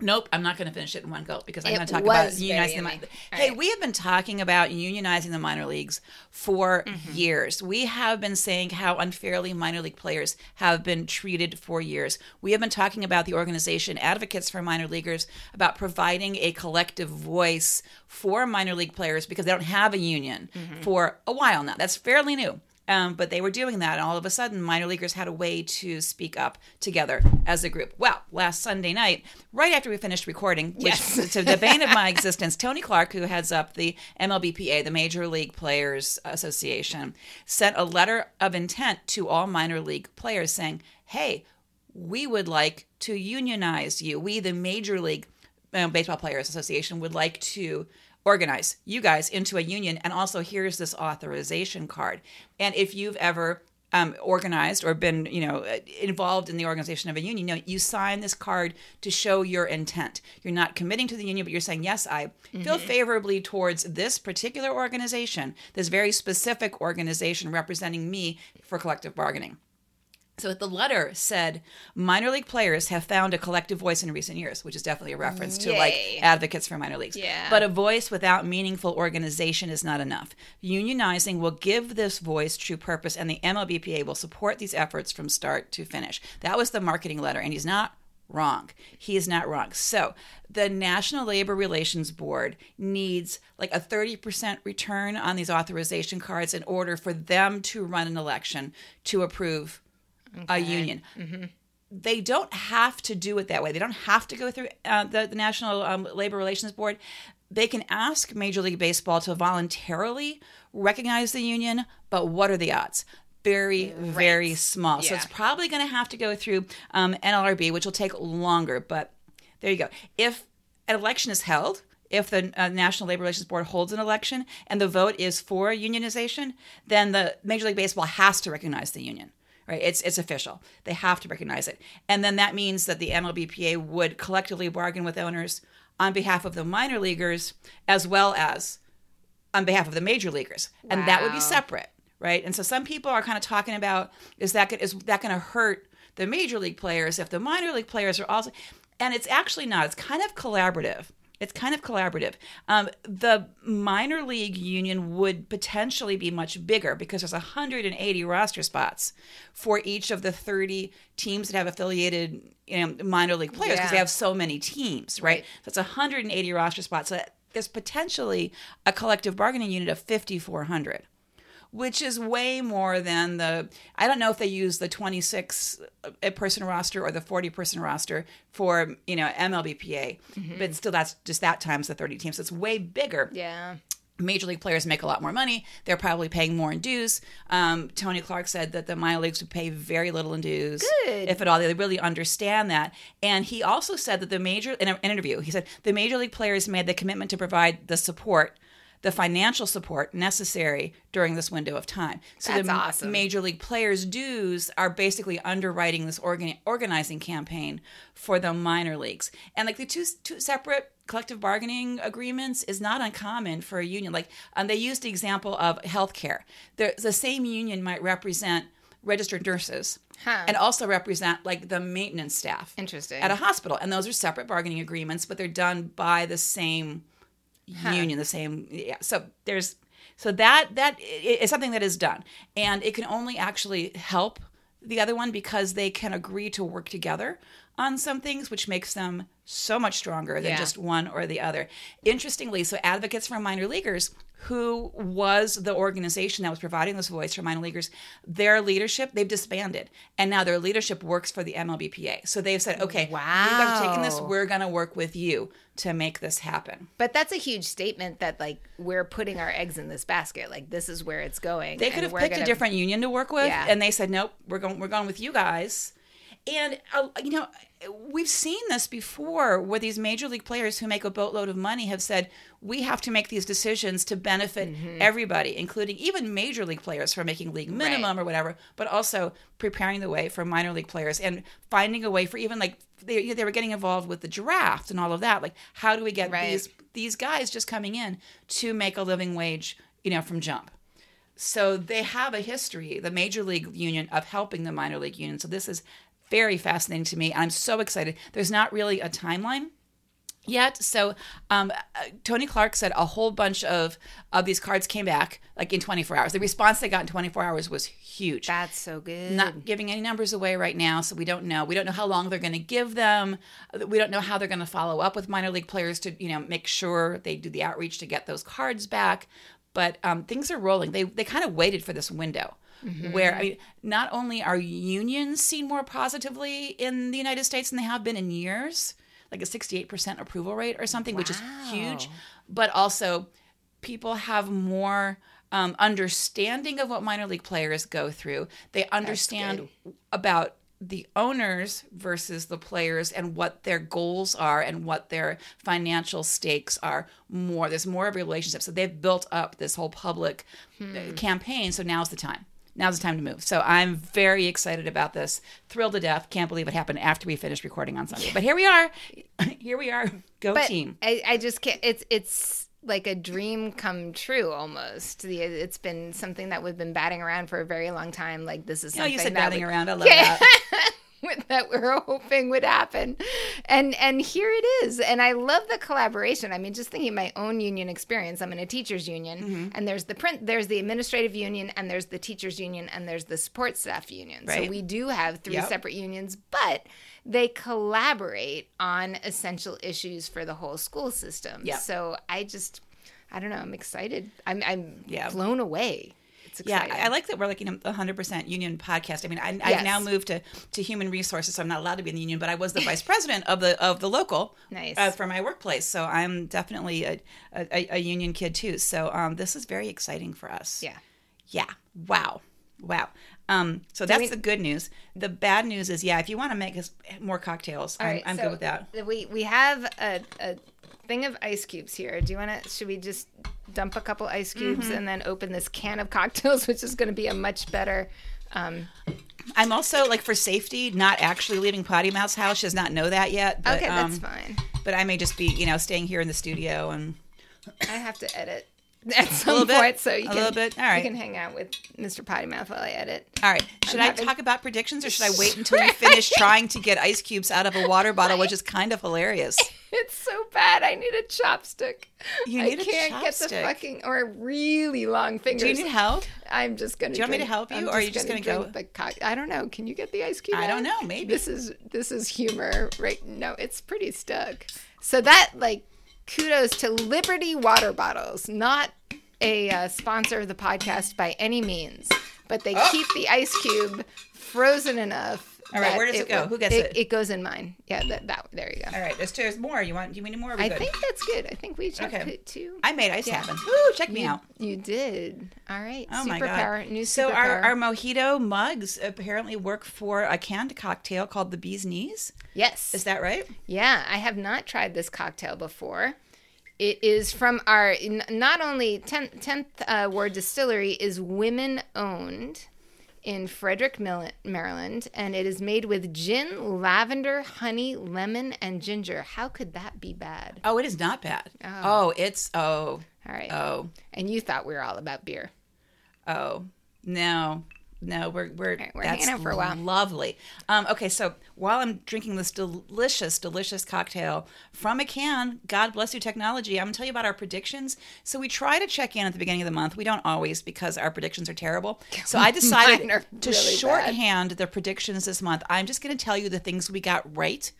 Nope, I'm not going to finish it in one go because I'm It going to talk about unionizing the minor. Hey, right. we have been talking about unionizing the minor leagues for Mm-hmm. years. We have been saying how unfairly minor league players have been treated for years. We have been talking about the organization Advocates for Minor Leaguers about providing a collective voice for minor league players because they don't have a union Mm-hmm. for a while now. That's fairly new. Um, but they were doing that, and all of a sudden, minor leaguers had a way to speak up together as a group. Well, last Sunday night, right after we finished recording, which Yes. to the bane of my existence, Tony Clark, who heads up the MLBPA, the Major League Players Association, sent a letter of intent to all minor league players saying, "Hey, we would like to unionize you. We, the Major League um, Baseball Players Association, would like to organize you guys into a union. And also, here's this authorization card. And if you've ever um, organized or been, you know, involved in the organization of a union, you know, you sign this card to show your intent. You're not committing to the union, but you're saying, yes, I feel favorably towards this particular organization, this very specific organization representing me for collective bargaining. So the letter said minor league players have found a collective voice in recent years, which is definitely a reference to like advocates for minor leagues. Yeah. But a voice without meaningful organization is not enough. Unionizing will give this voice true purpose, and the MLBPA will support these efforts from start to finish. That was the marketing letter, and he's not wrong. He is not wrong. So the National Labor Relations Board needs like a 30% return on these authorization cards in order for them to run an election to approve a union. They don't have to do it that way. They don't have to go through uh, the, the National um, Labor Relations Board. They can ask Major League Baseball to voluntarily recognize the union, but what are the odds? Very, very small. So it's probably going to have to go through um, NLRB, which will take longer. But there you go. If an election is held, if the uh, National Labor Relations Board holds an election and the vote is for unionization, then the Major League Baseball has to recognize the union. Right? It's it's official. They have to recognize it, and then that means that the MLBPA would collectively bargain with owners on behalf of the minor leaguers as well as on behalf of the major leaguers, and that would be separate, right? And so some people are kind of talking about is that is that going to hurt the major league players if the minor league players are also, and it's actually not. It's kind of collaborative. It's kind of collaborative. Um, the minor league union would potentially be much bigger because there's 180 roster spots for each of the 30 teams that have affiliated you know, minor league players because Yeah. they have so many teams, right? So it's 180 roster spots. So there's potentially a collective bargaining unit of 5,400. Which is way more than the. I don't know if they use the 26 uh, person roster or the 40 person roster for you know MLBPA, but still that's just that times the 30 teams. So it's way bigger Yeah. major league players make a lot more money. They're probably paying more in dues. Um, Tony Clark said that the minor leagues would pay very little in dues, Good. if at all. They really understand that. And he also said that the major in an interview, he said the major league players made the commitment to provide the support. The financial support necessary during this window of time. So That's the awesome. major league players' dues are basically underwriting this organ- organizing campaign for the minor leagues. And like the two two separate collective bargaining agreements is not uncommon for a union. Like um, they used the example of healthcare. The the same union might represent registered nurses Huh. and also represent like the maintenance staff Interesting. at a hospital and those are separate bargaining agreements but they're done by the same union the same yeah so there's so that that is something that is done. And it can only actually help the other one because they can agree to work together on some things which makes them so much stronger than Yeah. just one or the other interestingly so advocates for minor leaguers who was the organization that was providing this voice for minor leaguers their leadership they've disbanded and now their leadership works for the mlbpa so they've said okay you guys are taking this we're going to work with you to make this happen But that's a huge statement that like we're putting our eggs in this basket. Like this is where it's going. They could have picked gonna- a different union to work with, Yeah. and they said, "Nope, we're going. We're going with you guys." And uh, you know, we've seen this before, where these major league players who make a boatload of money have said, "We have to make these decisions to benefit Mm-hmm. everybody, including even major league players for making league minimum or whatever, but also preparing the way for minor league players and finding a way for even like they they were getting involved with the draft and all of that. Like, how do we get Right. these these guys just coming in to make a living wage, you know, from jump?" So they have a history, the major league union, of helping the minor league union. So this is very fascinating to me. And I'm so excited. There's not really a timeline yet. So um, uh, Tony Clark said a whole bunch of of these cards came back like in 24 hours. The response they got in 24 hours was huge. That's so good. Not giving any numbers away right now, so we don't know. We don't know how long they're going to give them. We don't know how they're going to follow up with minor league players to, you know, make sure they do the outreach to get those cards back. But um, things are rolling. They they kind of waited for this window. Where I mean, not only are unions seen more positively in the United States than they have been in years, like a 68% approval rate or something, which is huge, but also people have more um, understanding of what minor league players go through. They understand about the owners versus the players and what their goals are and what their financial stakes are more. There's more of a relationship. So they've built up this whole public uh, campaign. So now's the time now's the time to move so i'm very excited about this thrilled to death can't believe it happened after we finished recording on sunday but here we are here we are go but team I, I just can't. It's it's like a dream come true almost. It's been something that we've been batting around for a very long time. Like this is something you said batting we- around i love Yeah. that that we are hoping would happen and and here it is and i love the collaboration i mean just thinking my own union experience i'm in a teachers union Mm-hmm. and there's the print there's the administrative union and there's the teachers union and there's the support staff union so we do have three Yep. separate unions but they collaborate on essential issues for the whole school system Yep. so i just i don't know i'm excited i'm, I'm Yeah. blown away it's Yeah, exciting I I like that we're like in a hundred percent union podcast. I mean, I, I've now moved to, to human resources, so I'm not allowed to be in the union, but I was the vice president of the of the local Nice. uh, for my workplace. So I'm definitely a, a, a union kid too. So um, this is very exciting for us. yeah Yeah. Wow. Wow. Um, so that's we- the good news. The bad news is, yeah, if you want to make us more cocktails, I'm, right, I'm so good with that. We we have a, a thing of ice cubes here. Do you want to? Should we just dump a couple ice cubes Mm-hmm. and then open this can of cocktails, which is going to be a much better. Um, I'm also like for safety, not actually leaving Potty Mouth's house. She does not know that yet. But, okay, that's um, fine. But I may just be, you know, staying here in the studio and I have to edit at some little bit, point, so you a can little bit. All right. you can hang out with Mr. Potty Mouth while I edit. All right. Should I having- talk about predictions or should I wait until we finish trying to get ice cubes out of a water bottle, which is kind of hilarious? It's so bad. I need a chopstick. You need I a can't get the fucking or really long fingers. Do you need help? I'm just gonna. Do you want me to help you, I'm or are you just gonna, gonna go- drink The cock- I don't know. Can you get the ice cube? I out? don't know, maybe. This is this is humor, right? No, it's pretty stuck. So that like, kudos to Liberty water bottles, not a uh, sponsor of the podcast by any means, but they Oh. keep the ice cube frozen enough. All right, where does it go? will- Who gets it? It goes in mine. Yeah, that, that there you go. All right, there's, there's more. You want? Do you need more? Or are we I good? think that's good. I think we checked Okay. it too. I made ice Yeah. happen. Woo! Check me you, out. you did. All right. Oh my god! New so superpower. our, our mojito mugs apparently work for a canned cocktail called the bee's knees. yes. Is that right? Yeah, I have not tried this cocktail before. It is from our not only 10th, 10th uh, Ward Distillery is women owned in Frederick, Maryland, and it is made with gin, lavender, honey, lemon, and ginger. How could that be bad? Oh, it is not bad. Oh. Oh, it's oh All right. oh and you thought we were all about beer. oh no. No, we're we're, right, we're that's hanging out for a while. Lovely. Um, okay, so while I'm drinking this delicious, delicious cocktail from a can, God bless you, technology. I'm gonna tell you about our predictions. So we try to check in at the beginning of the month. We don't always because our predictions are terrible. So I decided to really bad. shorthand the predictions this month. I'm just gonna tell you the things we got right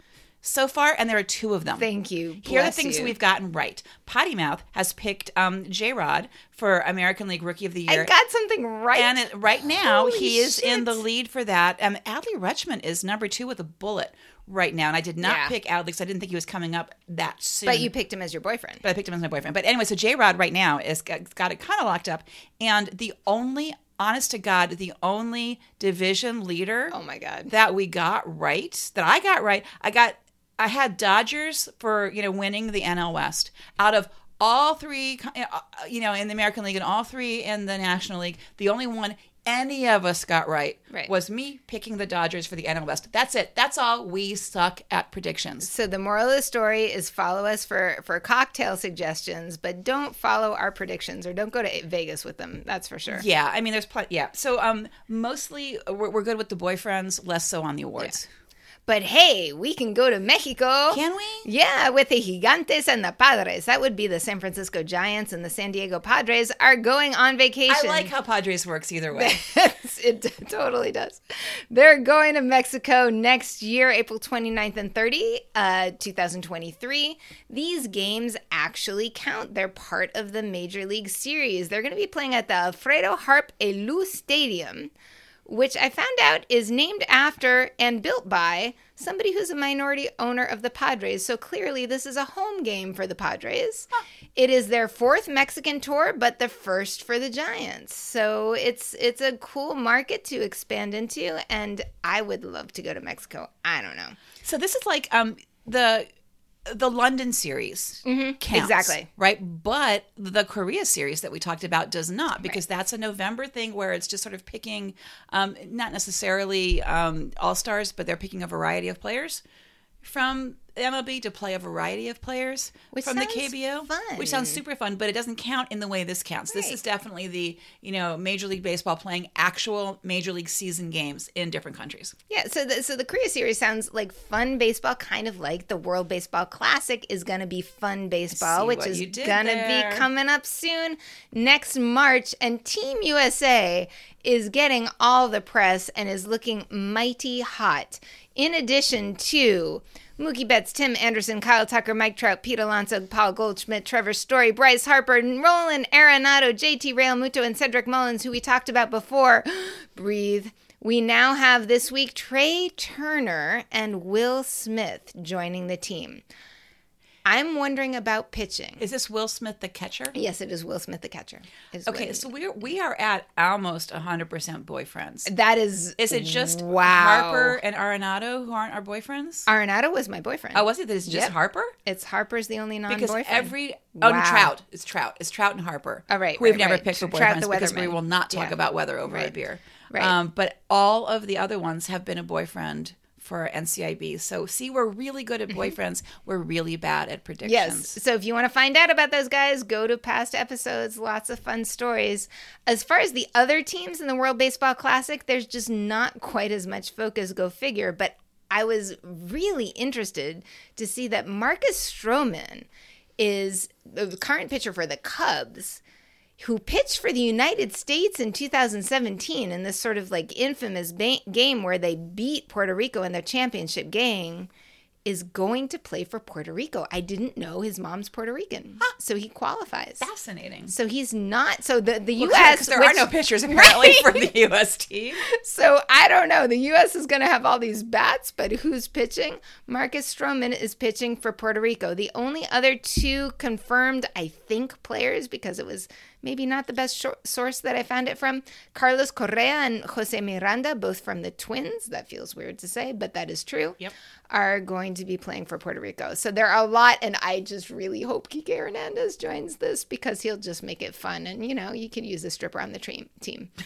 so far, and there are two of them. Thank you. Here are the things you. we've gotten right. Potty Mouth has picked um, J Rod for American League Rookie of the Year. I got something right. and it, right now, Holy he is in the lead for that. Um, Adley Rutschman is number two with a bullet right now. And I did not Yeah. pick Adley because I didn't think he was coming up that soon. but you picked him as your boyfriend. But I picked him as my boyfriend. But anyway, so J Rod right now is got, got it kind of locked up. And the only, honest to God, the only division leader Oh my god. that we got right, that I got right, I got, I had Dodgers for you know winning the NL West out of all three, uh, you know, in the American League and all three in the National League. The only one any of us got right, Right. was me picking the Dodgers for the NL West. That's it. That's all. We suck at predictions. So the moral of the story is follow us for for cocktail suggestions, but don't follow our predictions or don't go to Vegas with them. That's for sure. Yeah, I mean, there's plenty. Yeah, so um, mostly we're, we're good with the boyfriends, less so on the awards. But hey, we can go to Mexico. Can we? Yeah, with the Gigantes and the Padres. That would be the San Francisco Giants and the San Diego Padres are going on vacation. I like how Padres works either way. it totally does. They're going to Mexico next year, April 29th and 30, uh, 2023. These games actually count. They're part of the Major League Series. They're going to be playing at the Alfredo Harp Helú Stadium, which I found out is named after and built by somebody who's a minority owner of the Padres. So clearly, this is a home game for the Padres. It is their fourth Mexican tour, but the first for the Giants. So it's it's a cool market to expand into, and I would love to go to Mexico. I don't know. So this is like um the the London series counts, exactly. right, but the Korea series that we talked about does not because that's a November thing where it's just sort of picking, um, not necessarily um, all stars, but they're picking a variety of players from MLB to play a variety of players Which from the KBO, fun. which sounds super fun, but it doesn't count in the way this counts. This is definitely the you know Major League Baseball playing actual Major League season games in different countries. Yeah, so the so the Korea series sounds like fun baseball, kind of like the World Baseball Classic is going to be fun baseball, which is going to be coming up soon next March. And Team USA is getting all the press and is looking mighty hot. In addition to Mookie Betts, Tim Anderson, Kyle Tucker, Mike Trout, Pete Alonso, Paul Goldschmidt, Trevor Story, Bryce Harper, Nolan Arenado, JT Realmuto, and Cedric Mullins, who we talked about before. Breathe. We now have this week Trea Turner and Will Smith joining the team. I'm wondering about pitching. Is this Will Smith the catcher? Yes, it is Will Smith, the catcher. Okay, so we're we are at almost hundred percent boyfriends. that is. Is it just wow? Harper and Arenado who aren't our boyfriends? Arenado was my boyfriend. oh, was it? That it's just Yep. Harper? it's Harper's the only non-boyfriend. Because every oh Wow. Trout. It's Trout. It's Trout and Harper. All right, we've right, never right. picked for Trout the boyfriends because we will not talk Yeah. about weather over a beer. Right. Um, but all of the other ones have been a boyfriend for NCIB. So see, we're really good at mm-hmm. boyfriends. we're really bad at predictions. Yes. So if you want to find out about those guys, go to past episodes. Lots of fun stories. As far as the other teams in the World Baseball Classic, there's just not quite as much focus, go figure. But I was really interested to see that Marcus Stroman is the current pitcher for the Cubs. Who pitched for the United States in 2017 in this sort of like infamous ba- game where they beat Puerto Rico in their championship game is going to play for Puerto Rico. I didn't know his mom's Puerto Rican, so he qualifies. Fascinating. So he's not. So the the Well, U.S. there are no pitchers apparently Right. for the U.S. team. So I don't know. The U.S. is going to have all these bats, but who's pitching? Marcus Stroman is pitching for Puerto Rico. The only other two confirmed, I think, players, because it was maybe not the best shor- source that I found it from, Carlos Correa and Jose Miranda, both from the Twins. That feels weird to say, but that is true. Yep. Are going to be playing for Puerto Rico. So there are a lot, and I just really hope Kike Hernandez joins this because he'll just make it fun. And, you know, you could use a stripper on the team.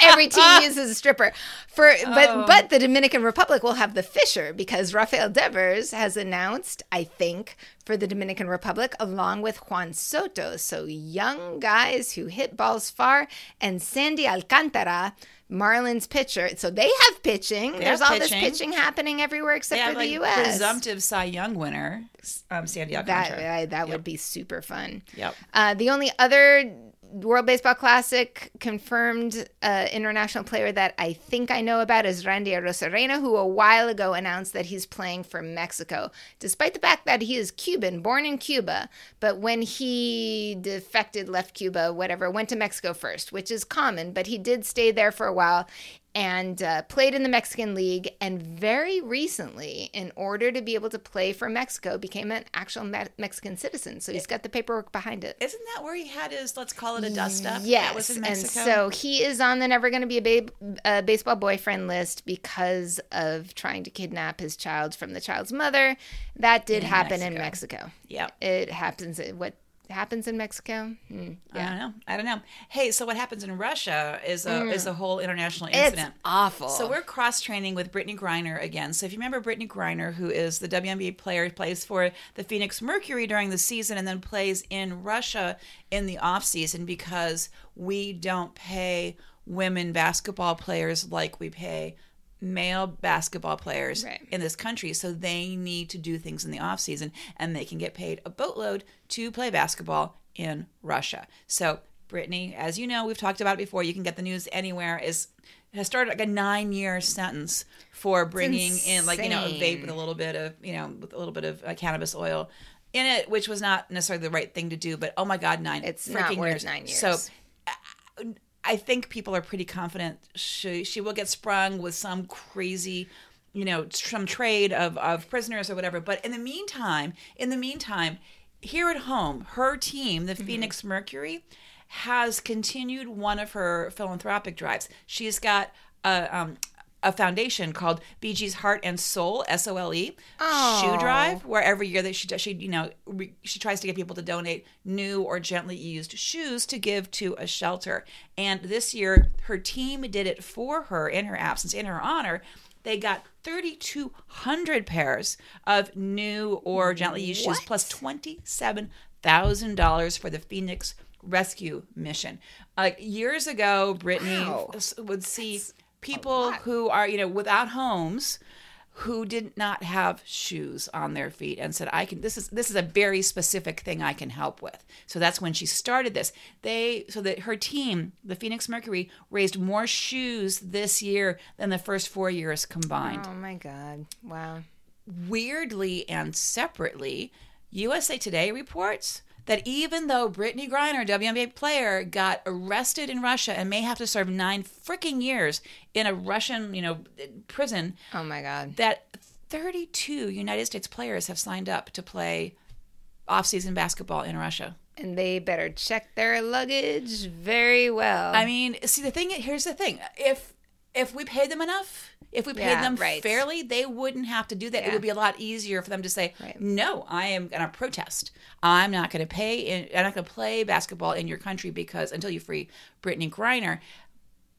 Every team uses a stripper for but Oh. but the Dominican Republic will have the Fisher because Rafael Devers has announced, I think, for the Dominican Republic along with Juan Soto. So young guys who hit balls far and Sandy Alcantara, Marlins pitcher. So they have pitching. There's have all this pitching. pitching happening everywhere except They for the like US. presumptive Cy Young winner, um, Sandy that Alcantara. uh, that would be super fun. Yep. Uh, the only other World Baseball Classic confirmed uh, international player that I think I know about is Randy Arozarena, who a while ago announced that he's playing for Mexico, despite the fact that he is Cuban, born in Cuba. But when he defected, left Cuba, whatever, went to Mexico first, which is common, but he did stay there for a while and uh, played in the Mexican League. And very recently, in order to be able to play for Mexico, became an actual Me- Mexican citizen. So he's got the paperwork behind it. Isn't that where he had his, let's call it a dust up? Yes, That was in and so he is on the never going to be a babe, uh, baseball boyfriend list because of trying to kidnap his child from the child's mother. That did In happen in Mexico. Yeah. It happens. What happens in Mexico? Hmm, I don't know. I don't know. Hey, so what happens in Russia is a is a whole international Mm. It's incident. awful. So we're cross training with Brittney Griner again. So if you remember Brittney Griner, who is the WNBA player, plays for the Phoenix Mercury during the season and then plays in Russia in the off season because we don't pay women basketball players like we pay male basketball players Right. in this country so they need to do things in the off season and they can get paid a boatload to play basketball in Russia. So Brittney, as you know, we've talked about it before. You can get the news anywhere. Is has started like a nine year sentence for bringing in like you know a vape with a little bit of you know with a little bit of uh, cannabis oil in it, which was not necessarily the right thing to do. But oh my god, nine It's freaking not worth years. nine So years. I think people are pretty confident she she will get sprung with some crazy, you know, some trade of of prisoners or whatever. But in the meantime, in the meantime, here at home, her team, the Phoenix Mercury, has continued one of her philanthropic drives. She's got a um, a foundation called BG's Heart and Soul S O L E shoe oh. drive, where every year that she does, she you know re, she tries to get people to donate new or gently used shoes to give to a shelter. And this year, her team did it for her in her absence, in her honor. They got 3,200 pairs of new or gently used shoes, What? plus $27,000 for the Phoenix Rescue Mission. Like years ago, Brittney Wow. would see people who are, you know, without homes who did not have shoes on their feet and said i can this is this is a very specific thing i can help with so that's when she started this they so that her team the phoenix mercury raised more shoes this year than the first four years combined Oh my god! Wow. weirdly and separately, USA Today reports that even though Brittney Griner, WNBA player, got arrested in Russia and may have to serve nine freaking years in a Russian, you know, prison, Oh my god. that 32 United States players have signed up to play off-season basketball in Russia. And they better check their luggage very well. I mean, see the thing. Here's the thing: if if we paid them enough, if we paid Yeah, them right. fairly, they wouldn't have to do that. It would be a lot easier for them to say, Right. "No, I am going to protest. I'm not going to pay. In, I'm not going to play basketball in your country because until you free Brittney Griner."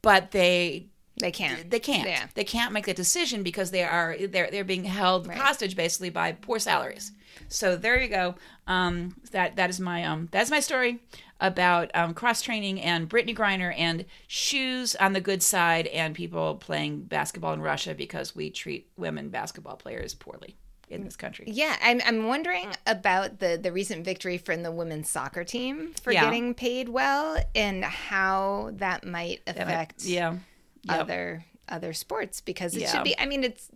But they they can't. they can't. Yeah. They can't make that decision because they are they're they're being held Right. hostage basically by poor salaries. So there you go. Um, that that is my um that's my story about um, cross training and Brittney Griner and shoes on the good side and people playing basketball in Russia because we treat women basketball players poorly in this country. Yeah, I'm, I'm wondering about the, the recent victory from the women's soccer team for Yeah. getting paid well and how that might That might- affect yeah. Yep. other other sports because it Yeah. should be I mean it's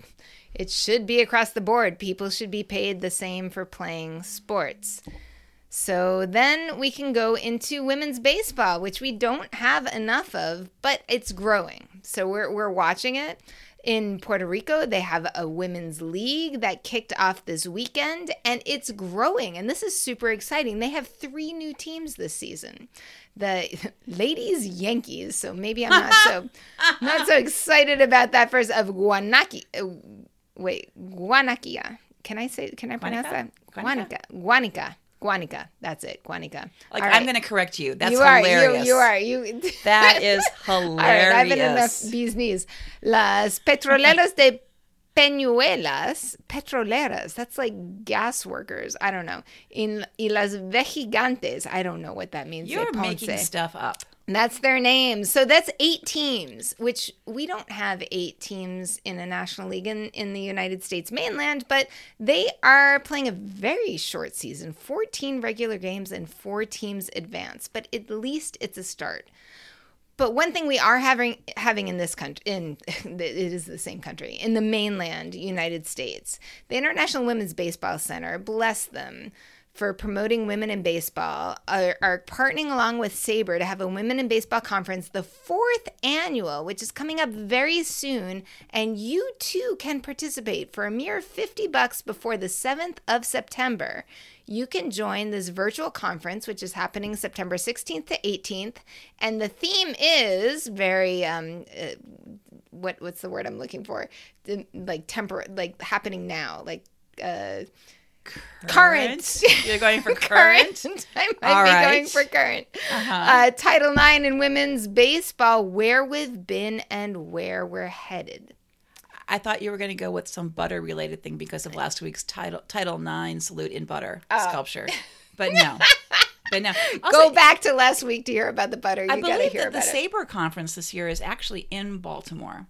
it should be across the board. People should be paid the same for playing sports. So then we can go into women's baseball, which we don't have enough of, but it's growing. So we're we're watching it. In Puerto Rico, they have a women's league that kicked off this weekend and it's growing and this is super exciting. They have 3 new teams this season. The ladies Yankees, so maybe I'm not so not so excited about that first of Guanaki uh, wait, Guanaquia. Can I say can I pronounce Guanica? that? Guanica. Guanica. Guanica. That's it. Guanica. Like All I'm going to correct you. That's you are, hilarious. You, you are. You. that is hilarious. All right, I've been enough bees knees. Las petroleras de Peñuelas, petroleras, that's like gas workers. I don't know. In y las vejigantes, I don't know what that means. You're making stuff up. That's their names. So that's eight teams, which we don't have eight teams in a national league in, in the United States mainland, but they are playing a very short season 14 regular games and four teams advance. But at least it's a start. But one thing we are having having in this country, in it is the same country, in the mainland United States, the International Women's Baseball Center, bless them for promoting women in baseball, are, are partnering along with SABR to have a women in baseball conference, the fourth annual, which is coming up very soon, and you too can participate for a mere fifty bucks before the seventh of September you can join this virtual conference, which is happening September 16th to 18th. And the theme is very, um, uh, what what's the word I'm looking for? Like temper, like happening now, like uh, current. You're going for current. I might All be right. going for current. Uh-huh. Uh, Title IX in women's baseball, where we've been and where we're headed. I thought you were going to go with some butter related thing because of last week's title Title Nine salute in butter sculpture, but no, but no. Also, Go back to last week to hear about the butter. You I believe hear that the it. SABR conference this year is actually in Baltimore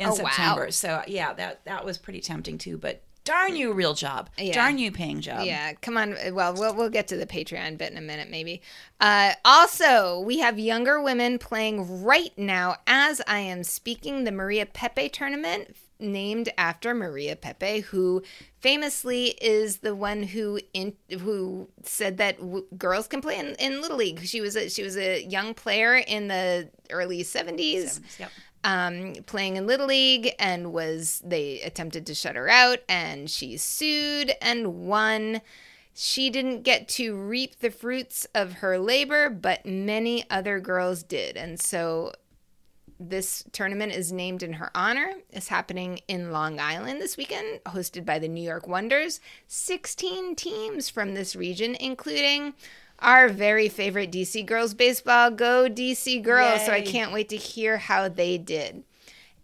in Oh, wow. September. So yeah, that that was pretty tempting too. But darn you, real job. Yeah. Darn you, paying job. Yeah, come on. Well, we'll we'll get to the Patreon bit in a minute, maybe. Uh, also, we have younger women playing right now as I am speaking. The Maria Pepe tournament, named after Maria Pepe, who famously is the one who in, who said that w- girls can play in, in little league. She was a she was a young player in the early seventies Yep. Um, playing in Little League and was they attempted to shut her out and she sued and won. She didn't get to reap the fruits of her labor, but many other girls did. And so this tournament is named in her honor. It's happening in Long Island this weekend, hosted by the New York Wonders. 16 teams from this region, including our very favorite DC girls baseball. Go DC girls. So I can't wait to hear how they did.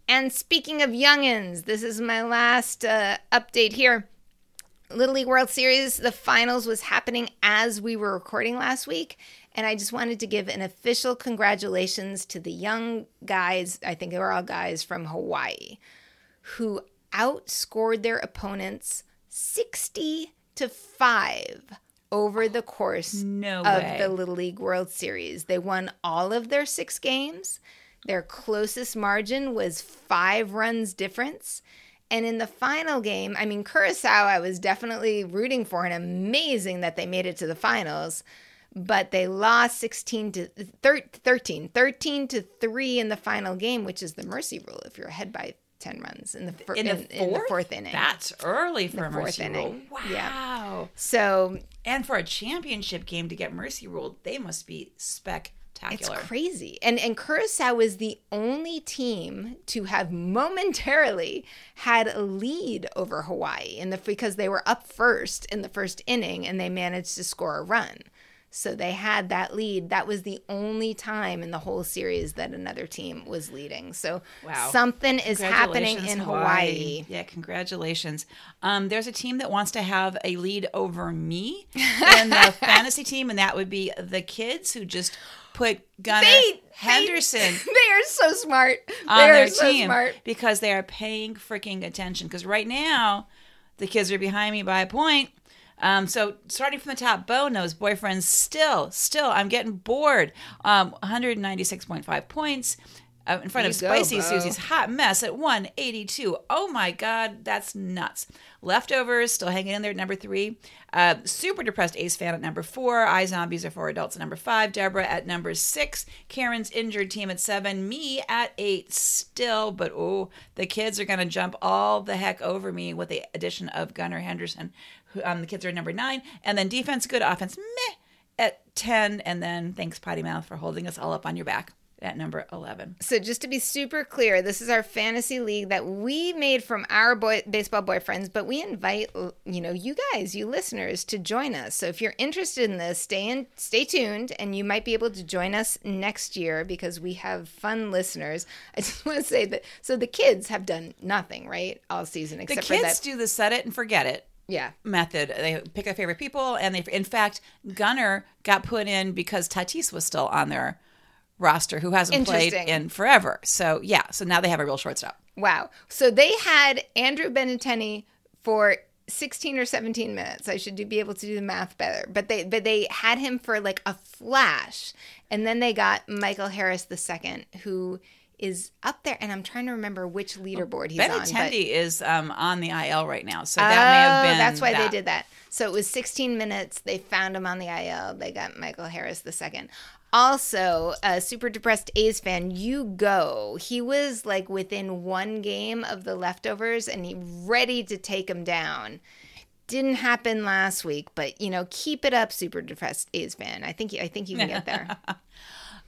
And speaking of youngins, this is my last uh, update here. Little League World Series, the finals was happening as we were recording last week. And I just wanted to give an official congratulations to the young guys, I think they were all guys from Hawaii, who outscored their opponents 60 to 5 over the course No of way. the Little League World Series. They won all of their six games. Their closest margin was five runs difference. And in the final game, I mean, Curacao, I was definitely rooting for and amazing that they made it to the finals. But they lost 16 to thir- 13, 13 to 3 in the final game, which is the mercy rule if you're ahead by 10 runs in the, fir- In the, in, in the fourth? fourth inning. That's early for a fourth mercy inning. rule. Yeah. Wow. so And for a championship game to get mercy ruled, they must be spectacular. It's crazy. And and Curacao was the only team to have momentarily had a lead over Hawaii in the because they were up first in the first inning and they managed to score a run. So they had that lead. That was the only time in the whole series that another team was leading. So Wow. something is happening in Hawaii. Yeah, congratulations. Um, there's a team that wants to have a lead over me in the fantasy team, and that would be the kids who just put Gunnar They- Henderson They are so smart. on They their so team smart. because they are paying freaking attention. Because right now, the kids are behind me by a point. Um, so starting from the top, Bo knows boyfriends still, still, I'm getting bored. Um, 196.5 points. Uh, in front You of Spicy. Susie's Hot Mess at 182. Oh my God, that's nuts. Leftovers still hanging in there at number three. Uh, Super Depressed A's Fan at number four. I Zombies Are for Adults at number five. Deborah at number six. Karen's Injured Team at seven. Me at eight still, but oh, the kids are going to jump all the heck over me with the addition of Gunnar Henderson. Who, um, the kids are at number nine. And then defense, good offense, meh at 10. And then thanks, Potty Mouth, for holding us all up on your back at number 11. So just to be super clear, this is our fantasy league that we made from our boy, baseball boyfriends, but we invite you know you guys, you listeners, to join us. So if you're interested in this, stay in, stay tuned, and you might be able to join us next year because we have fun listeners. I just want to say that so the kids have done nothing right all season The except for kids do the set it and forget it Yeah, method. They pick their favorite people, and they, in fact, Gunnar got put in because Tatis was still on their roster, who hasn't played in forever. So yeah, so now they have a real shortstop. Wow. So they had Andrew Benintendi for 16 or 17 minutes. I should do, be able to do the math better. But they but they had him for like a flash. And then they got Michael Harris the second, who is up there and I'm trying to remember which leaderboard he's on. but- Benintendi is um, on the IL right now, so oh, that may have been. that's why that. they did that. So it was 16 minutes. They found him on the IL. They got Michael Harris II. Also, a super depressed A's fan, you go. He was like within one game of the leftovers and he ready to take him down. Didn't happen last week, but you know, keep it up, super depressed A's fan. I think I think you can get there.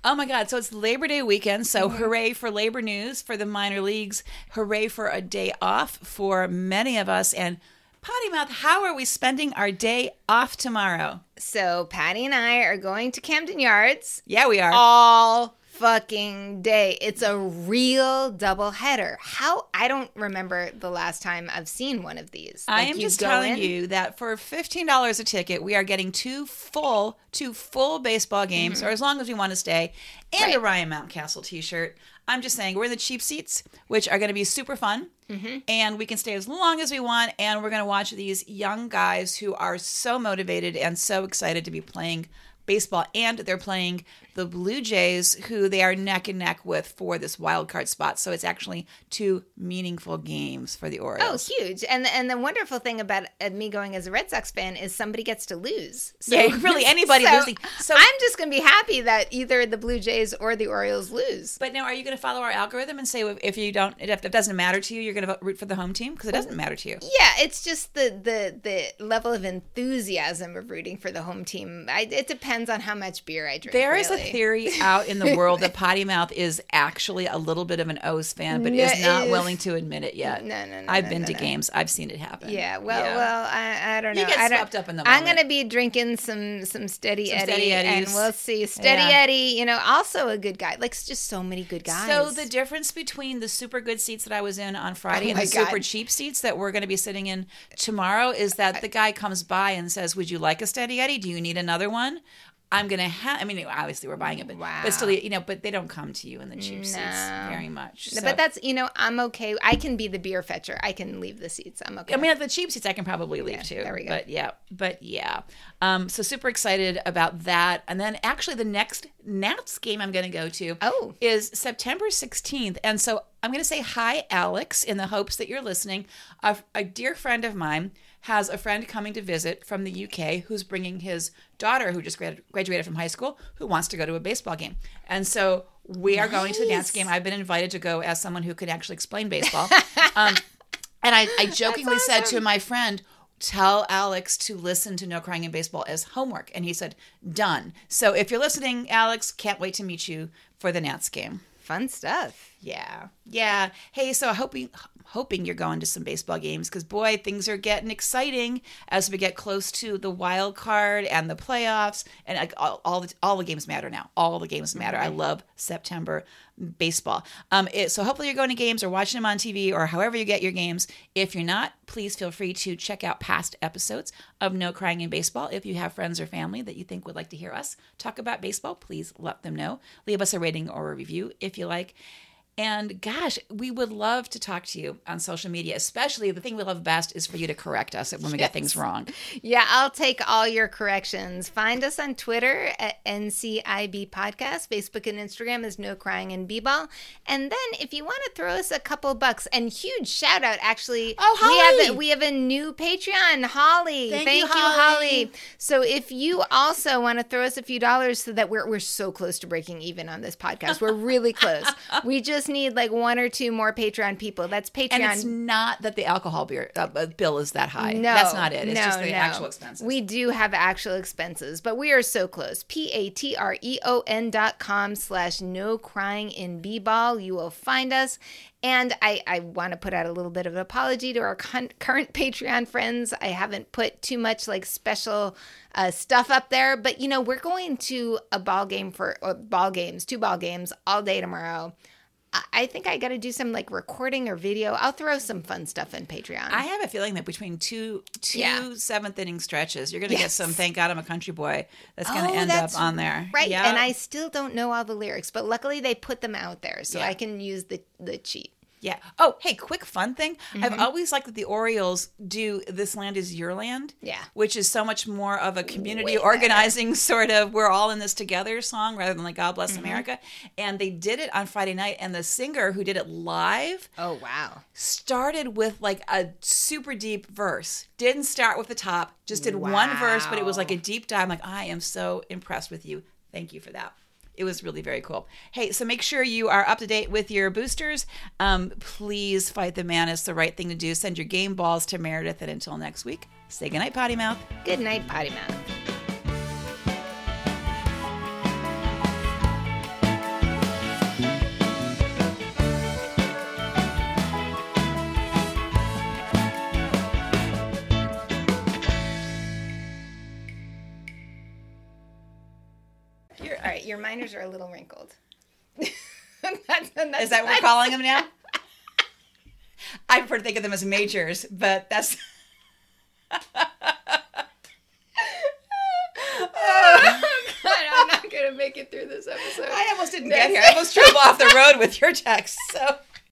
Oh my God. So it's Labor Day weekend. So Mm-hmm. hooray for labor news for the minor leagues. Hooray for a day off for many of us. And Potty Mouth, how are we spending our day off tomorrow? so Patty and I are going to Camden Yards. Yeah, we are. all fucking day. It's a real double header. How I don't remember the last time I've seen one of these. I Like, am just telling in- you that for fifteen dollars a ticket, we are getting two full, two full baseball games, or as long as we want to stay, and a Mm-hmm. Ryan Mountcastle T-shirt. I'm just saying we're in the cheap seats, which are going to be super fun, Mm-hmm. and we can stay as long as we want, and we're going to watch these young guys who are so motivated and so excited to be playing baseball, and they're playing the Blue Jays, who they are neck and neck with for this wild card spot. So it's actually two meaningful games for the Orioles. Oh, huge! And and the wonderful thing about uh, me going as a Red Sox fan is somebody gets to lose. So, Yeah, really, anybody so losing. So- I'm just going to be happy that either the Blue Jays or the Orioles lose. But now, are you going to follow our algorithm and say if, you don't, if it doesn't matter to you, you're going to root for the home team because it doesn't matter to you. Yeah, it's just the the the level of enthusiasm of rooting for the home team. I, it depends on how much beer I drink. There is a really. Theory out in the world that Potty Mouth is actually a little bit of an O's fan, but No, is not it- willing to admit it yet. No, no, no, I've no, been no, to games. I've seen it happen. Yeah, well, Yeah. well, I, I don't know. You get swept up in the I'm gonna be drinking some some steady Some Eddie, Steady and we'll see. Steady Yeah. Eddie, you know, also a good guy. Like just so many good guys. So the difference between the super good seats that I was in on Friday Oh and the super cheap seats that we're going to be sitting in tomorrow is that the guy comes by and says, "Would you like a steady Eddie? Do you need another one?" I'm gonna have. I mean, obviously we're buying it, but Wow. but still, you know, but they don't come to you in the cheap seats very much. So- but that's you know I'm okay. I can be the beer fetcher. I can leave the seats. I'm okay. I mean, at the cheap seats, I can probably leave too. there we go. But yeah, but yeah. Um, so super excited about that. And then actually, the next Nats game I'm going to go to Oh. is September 16th. And so I'm going to say hi, Alex, in the hopes that you're listening. A, a dear friend of mine has a friend coming to visit from the UK who's bringing his daughter, who just grad- graduated from high school, who wants to go to a baseball game. And so we are going to the dance game. I've been invited to go as someone who could actually explain baseball. um, and I, I jokingly said to my friend, tell Alex to listen to No Crying in Baseball as homework. And he said, done. So if you're listening, Alex, can't wait to meet you for the Nats game. Fun stuff. Yeah. Yeah. Hey, so I hoping hoping you're going to some baseball games because boy, things are getting exciting as we get close to the wild card and the playoffs, and like, all, all the all the games matter now. All the games matter. I love September baseball. Um, it, so hopefully you're going to games or watching them on TV or however you get your games. If you're not, please feel free to check out past episodes of No Crying in Baseball. If you have friends or family that you think would like to hear us talk about baseball, please let them know. Leave us a rating or a review if you like. And gosh, we would love to talk to you on social media, especially the thing we love best is for you to correct us when we get things wrong. Yeah, I'll take all your corrections. Find us on Twitter at NCIB Podcast. Facebook and Instagram is No Crying in B-Ball. And then if you want to throw us a couple bucks, and huge shout out, actually, Oh, we have a, we have a new Patreon, Holly. Thank you, you, Holly. So if you also want to throw us a few dollars so that we're, we're so close to breaking even on this podcast, we're really close. we just need like one or two more Patreon people. That's Patreon. And it's not that the alcohol beer uh, uh, bill is that high. No, that's not it. It's no, just the no. actual expenses. We do have actual expenses, but we are so close. P A T R E O N dot com slash no crying in B ball. You will find us. And I, I want to put out a little bit of an apology to our con- current Patreon friends. I haven't put too much like special uh, stuff up there, but you know, we're going to a ball game for or ball games, two ball games all day tomorrow. I- think I got to do some like recording or video. I'll throw some fun stuff in Patreon. I have a feeling that between two two Yeah. seventh inning stretches, you're going to get some "Thank God I'm a Country Boy" that's going to Oh, end up on there, Right. Yeah. And I still don't know all the lyrics, but luckily they put them out there so Yeah. I can use the, the cheat. Yeah. Oh, hey, quick fun thing. Mm-hmm. I've always liked that the Orioles do "This Land Is Your Land." Yeah. Which is so much more of a community Way better. organizing sort of "We're all in this together" song rather than like "God Bless Mm-hmm. America." And they did it on Friday night, and the singer who did it live Oh, wow. started with like a super deep verse. Didn't start with the top, just did one verse, but it was like a deep dive. I'm like, I am so impressed with you. Thank you for that. It was really very cool. Hey, so make sure you are up to date with your boosters. Um, please fight the man. It's the right thing to do. Send your game balls to Meredith. And until next week, say goodnight, Potty Mouth. Good night, Potty Mouth. Your minors are a little wrinkled. that's, that's, Is that what we're calling them now? I prefer to think of them as majors, but that's. oh, God, I'm not gonna make it through this episode. I almost didn't get here. I almost drove off the road with your text. So.